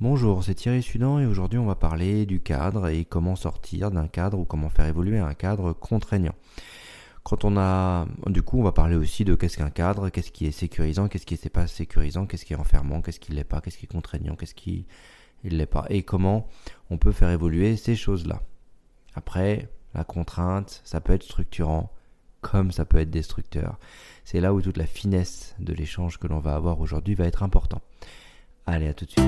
Bonjour, c'est Thierry Sudan et aujourd'hui on va parler du cadre et comment sortir d'un cadre ou comment faire évoluer un cadre contraignant. Quand on a, du coup, on va parler aussi de qu'est-ce qu'un cadre, qu'est-ce qui est sécurisant, qu'est-ce qui n'est pas sécurisant, qu'est-ce qui est enfermant, qu'est-ce qui l'est pas, qu'est-ce qui est contraignant, qu'est-ce qui ne l'est pas, et comment on peut faire évoluer ces choses-là. Après, la contrainte, ça peut être structurant, comme ça peut être destructeur. C'est là où toute la finesse de l'échange que l'on va avoir aujourd'hui va être important. Allez, à tout de suite.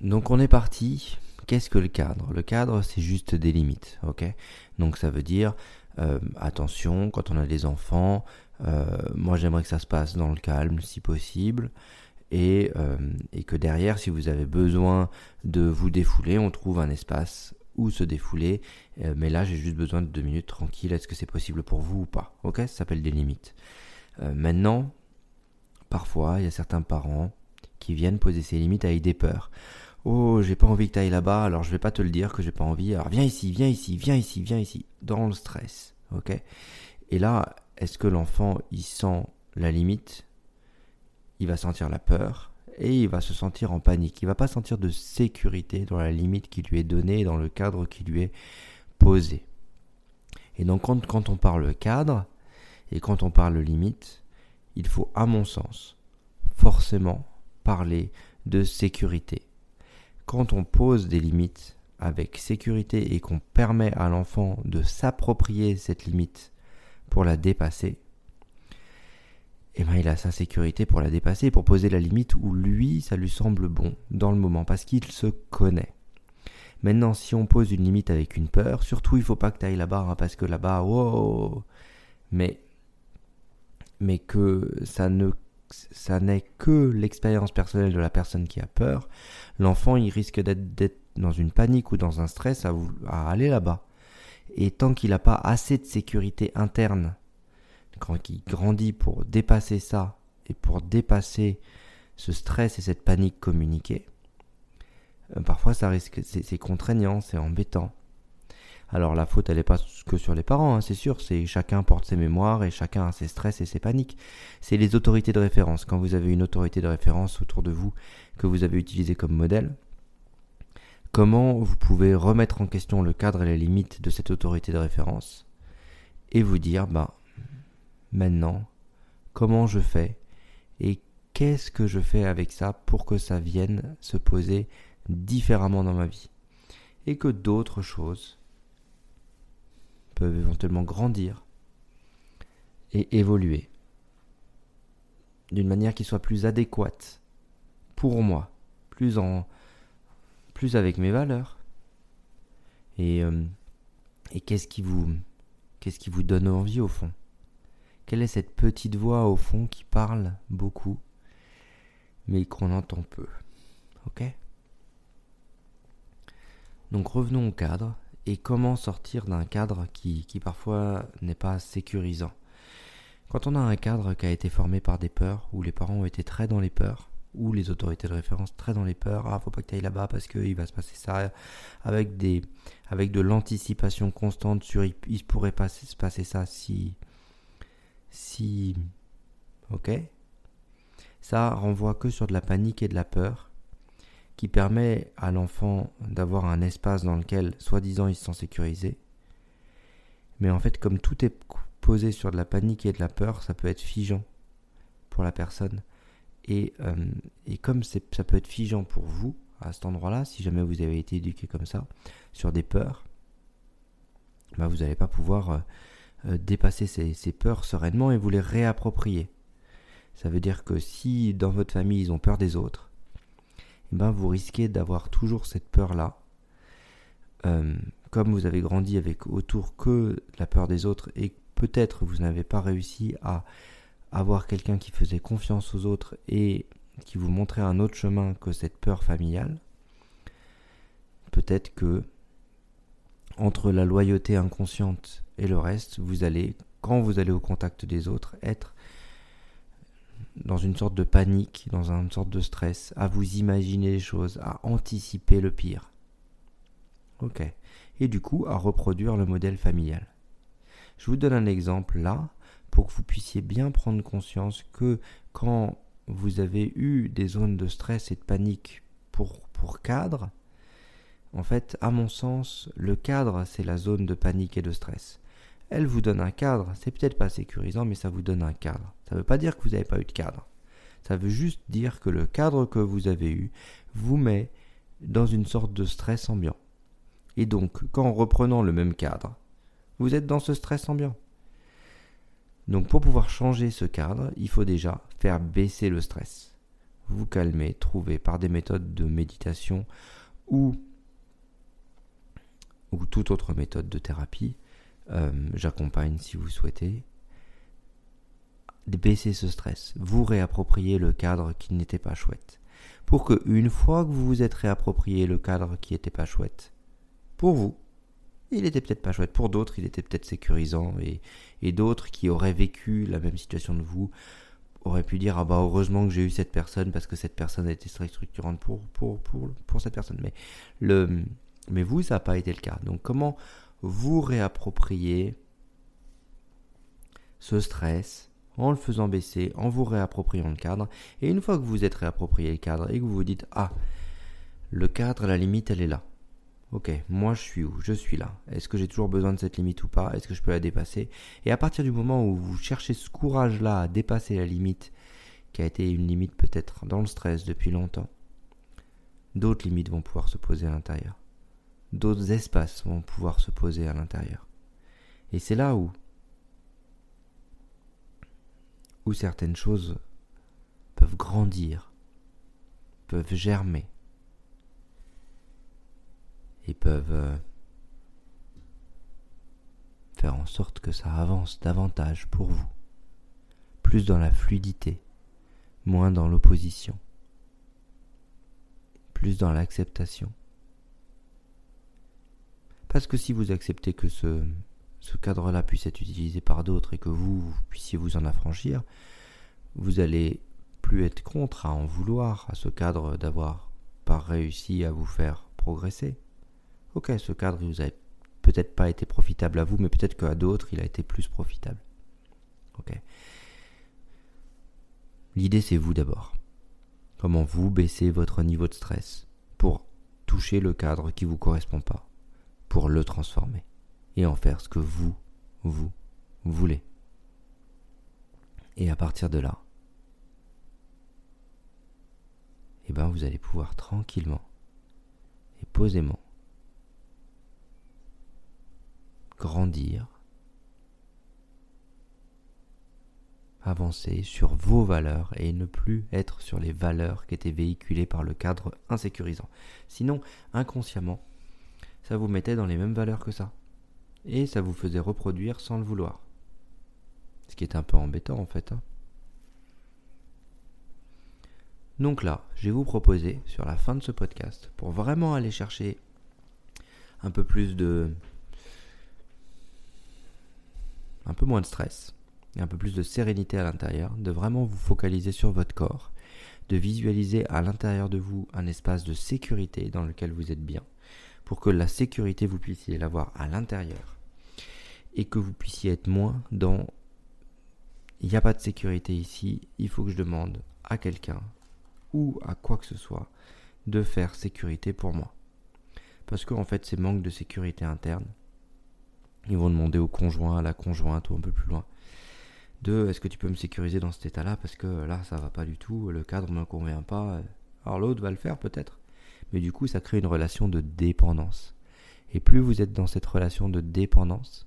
Donc on est parti. Qu'est-ce que le cadre? Le cadre, c'est juste des limites, ok? Donc ça veut dire, euh, attention, quand on a des enfants, euh, moi j'aimerais que ça se passe dans le calme si possible. Euh, et, que derrière, si vous avez besoin de vous défouler, on trouve un espace où se défouler. mais là, j'ai juste besoin de deux minutes tranquille. Est-ce que c'est possible pour vous ou pas? Ok Ça s'appelle des limites. maintenant, parfois, il y a certains parents qui viennent poser ces limites avec des peurs. Oh, j'ai pas envie que tu ailles là-bas, alors je vais pas te le dire que j'ai pas envie. Alors viens ici, viens ici, viens ici, viens ici, dans le stress. Ok? Et là, est-ce que l'enfant, il sent la limite? Il va sentir la peur? Et il va se sentir en panique. Il va pas sentir de sécurité dans la limite qui lui est donnée, dans le cadre qui lui est posé. Et donc quand, quand on parle cadre et quand on parle limite, il faut, à mon sens, forcément parler de sécurité quand on pose des limites avec sécurité et qu'on permet à l'enfant de s'approprier cette limite pour la dépasser, eh ben il a sa sécurité pour la dépasser, pour poser la limite où lui, ça lui semble bon dans le moment, parce qu'il se connaît. Maintenant, si on pose une limite avec une peur, surtout il faut pas que tu ailles là-bas, hein, parce que là-bas, wow, mais, mais que ça ne ça n'est que l'expérience personnelle de la personne qui a peur, l'enfant il risque d'être dans une panique ou dans un stress à, à aller là-bas. Et tant qu'il n'a pas assez de sécurité interne, il grandit pour dépasser ça et pour dépasser ce stress et cette panique communiquée, euh, parfois ça risque, c'est contraignant, c'est embêtant. Alors la faute, elle n'est pas que sur les parents, hein, c'est sûr, c'est chacun porte ses mémoires et chacun a ses stress et ses paniques. C'est les autorités de référence. Quand vous avez une autorité de référence autour de vous que vous avez utilisé comme modèle, comment vous pouvez remettre en question le cadre et les limites de cette autorité de référence et vous dire, bah, maintenant, comment je fais? Et qu'est-ce que je fais avec ça pour que ça vienne se poser différemment dans ma vie? Et que d'autres choses peuvent éventuellement grandir et évoluer d'une manière qui soit plus adéquate pour moi, plus en plus avec mes valeurs. Et, euh, qu'est-ce qui vous qu'est-ce qui vous donne envie au fond? Quelle est cette petite voix au fond qui parle beaucoup mais qu'on entend peu OK? Donc revenons au cadre et comment sortir d'un cadre qui, parfois n'est pas sécurisant. Quand on a un cadre qui a été formé par des peurs, où les parents ont été très dans les peurs, ou les autorités de référence très dans les peurs, ah faut pas que tu ailles là-bas parce qu'il va se passer ça, avec, des, avec de l'anticipation constante sur il, il pourrait passer, se passer ça si... si... ok Ça renvoie que sur de la panique et de la peur, qui permet à l'enfant d'avoir un espace dans lequel, soi-disant, il se sent sécurisé. Mais en fait, comme tout est posé sur de la panique et de la peur, ça peut être figeant pour la personne. Et, euh, et comme ça peut être figeant pour vous, à cet endroit-là, si jamais vous avez été éduqué comme ça, sur des peurs, bah vous n'allez pas pouvoir euh, dépasser ces, ces, peurs sereinement et vous les réapproprier. Ça veut dire que si dans votre famille ils ont peur des autres, eh ben vous risquez d'avoir toujours cette peur-là. Euh, comme vous avez grandi avec autour que la peur des autres et peut-être vous n'avez pas réussi à avoir quelqu'un qui faisait confiance aux autres et qui vous montrait un autre chemin que cette peur familiale, peut-être que entre la loyauté inconsciente et le reste, vous allez, quand vous allez au contact des autres, être dans une sorte de panique, dans une sorte de stress, à vous imaginer les choses, à anticiper le pire. Ok. et du coup à reproduire le modèle familial. Je vous donne un exemple là pour que vous puissiez bien prendre conscience que quand vous avez eu des zones de stress et de panique pour, pour cadre, en fait, à mon sens, le cadre, c'est la zone de panique et de stress. Elle vous donne un cadre, c'est peut-être pas sécurisant, mais ça vous donne un cadre. Ça ne veut pas dire que vous n'avez pas eu de cadre. Ça veut juste dire que le cadre que vous avez eu vous met dans une sorte de stress ambiant. Et donc, qu'en reprenant le même cadre, vous êtes dans ce stress ambiant. Donc pour pouvoir changer ce cadre, il faut déjà faire baisser le stress. Vous calmer, trouver par des méthodes de méditation ou toute autre méthode de thérapie. Euh, j'accompagne si vous souhaitez. Baisser ce stress, vous réapproprier le cadre qui n'était pas chouette. Pour que une fois que vous vous êtes réapproprié le cadre qui n'était pas chouette, pour vous, il était peut-être pas chouette. Pour d'autres, il était peut-être sécurisant. Et, et d'autres qui auraient vécu la même situation de vous auraient pu dire Ah bah heureusement que j'ai eu cette personne parce que cette personne a été très structurante pour, pour, pour, pour cette personne. Mais, le, mais vous, ça n'a pas été le cas. Donc comment vous réapproprier ce stress en le faisant baisser, en vous réappropriant le cadre? Et une fois que vous êtes réapproprié le cadre et que vous vous dites Ah, le cadre, la limite, elle est là. Ok, moi je suis où? Je suis là. Est-ce que j'ai toujours besoin de cette limite ou pas? Est-ce que je peux la dépasser? Et à partir du moment où vous cherchez ce courage-là à dépasser la limite, qui a été une limite peut-être dans le stress depuis longtemps, d'autres limites vont pouvoir se poser à l'intérieur. D'autres espaces vont pouvoir se poser à l'intérieur. Et c'est là où, où certaines choses peuvent grandir, peuvent germer et peuvent euh, faire en sorte que ça avance davantage pour vous, plus dans la fluidité, moins dans l'opposition, plus dans l'acceptation. Parce que si vous acceptez que ce, cadre-là puisse être utilisé par d'autres et que vous, vous puissiez vous en affranchir, vous allez plus être contre à en vouloir à ce cadre d'avoir pas réussi à vous faire progresser. Ok, ce cadre, il vous a peut-être pas été profitable à vous, mais peut-être qu'à d'autres, il a été plus profitable. Ok. L'idée, c'est vous d'abord. Comment vous baissez votre niveau de stress pour toucher le cadre qui vous correspond pas, pour le transformer et en faire ce que vous, vous voulez. Et à partir de là, eh ben vous allez pouvoir tranquillement et posément grandir, avancer sur vos valeurs et ne plus être sur les valeurs qui étaient véhiculées par le cadre insécurisant. Sinon, inconsciemment, ça vous mettait dans les mêmes valeurs que ça. Et ça vous faisait reproduire sans le vouloir. Ce qui est un peu embêtant en fait. Hein. Donc là, je vais vous proposer sur la fin de ce podcast, pour vraiment aller chercher un peu plus de, un peu moins de stress et un peu plus de sérénité à l'intérieur, de vraiment vous focaliser sur votre corps, de visualiser à l'intérieur de vous un espace de sécurité dans lequel vous êtes bien, pour que la sécurité vous puissiez l'avoir à l'intérieur et que vous puissiez être moins dans il n'y a pas de sécurité ici, il faut que je demande à quelqu'un ou à quoi que ce soit de faire sécurité pour moi. Parce qu'en fait, c'est manque de sécurité interne ils vont demander au conjoint, à la conjointe ou un peu plus loin de est-ce que tu peux me sécuriser dans cet état-là? Parce que là ça va pas du tout, le cadre ne me convient pas. Alors l'autre va le faire peut-être, mais du coup ça crée une relation de dépendance. Et plus vous êtes dans cette relation de dépendance,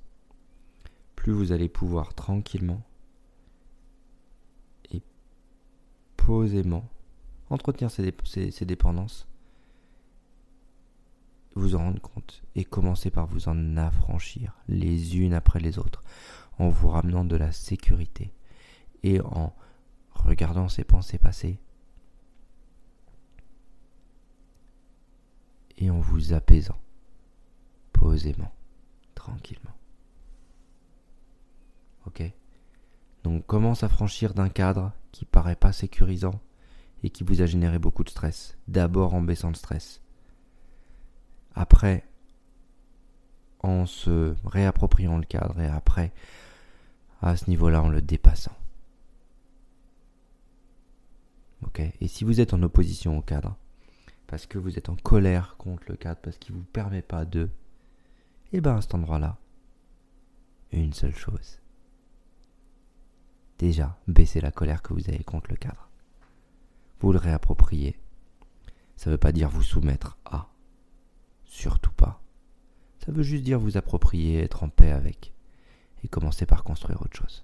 plus vous allez pouvoir tranquillement et posément entretenir ces, ces dépendances vous en rendre compte et commencez par vous en affranchir les unes après les autres en vous ramenant de la sécurité et en regardant ces pensées passées et en vous apaisant. Posément, tranquillement. Ok? Donc comment s'affranchir d'un cadre qui paraît pas sécurisant et qui vous a généré beaucoup de stress. D'abord en baissant le stress. Après, en se réappropriant le cadre et après, à ce niveau-là, en le dépassant. Ok? Et si vous êtes en opposition au cadre, parce que vous êtes en colère contre le cadre, parce qu'il ne vous permet pas de, eh bien à cet endroit-là, une seule chose. Déjà, baissez la colère que vous avez contre le cadre. Vous le réappropriez. Ça ne veut pas dire vous soumettre à. Surtout pas. Ça veut juste dire vous approprier, être en paix avec. Et commencer par construire autre chose.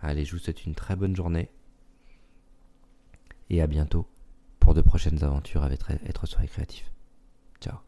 Allez, je vous souhaite une très bonne journée. Et à bientôt pour de prochaines aventures avec Être Soirée Créatif. Ciao.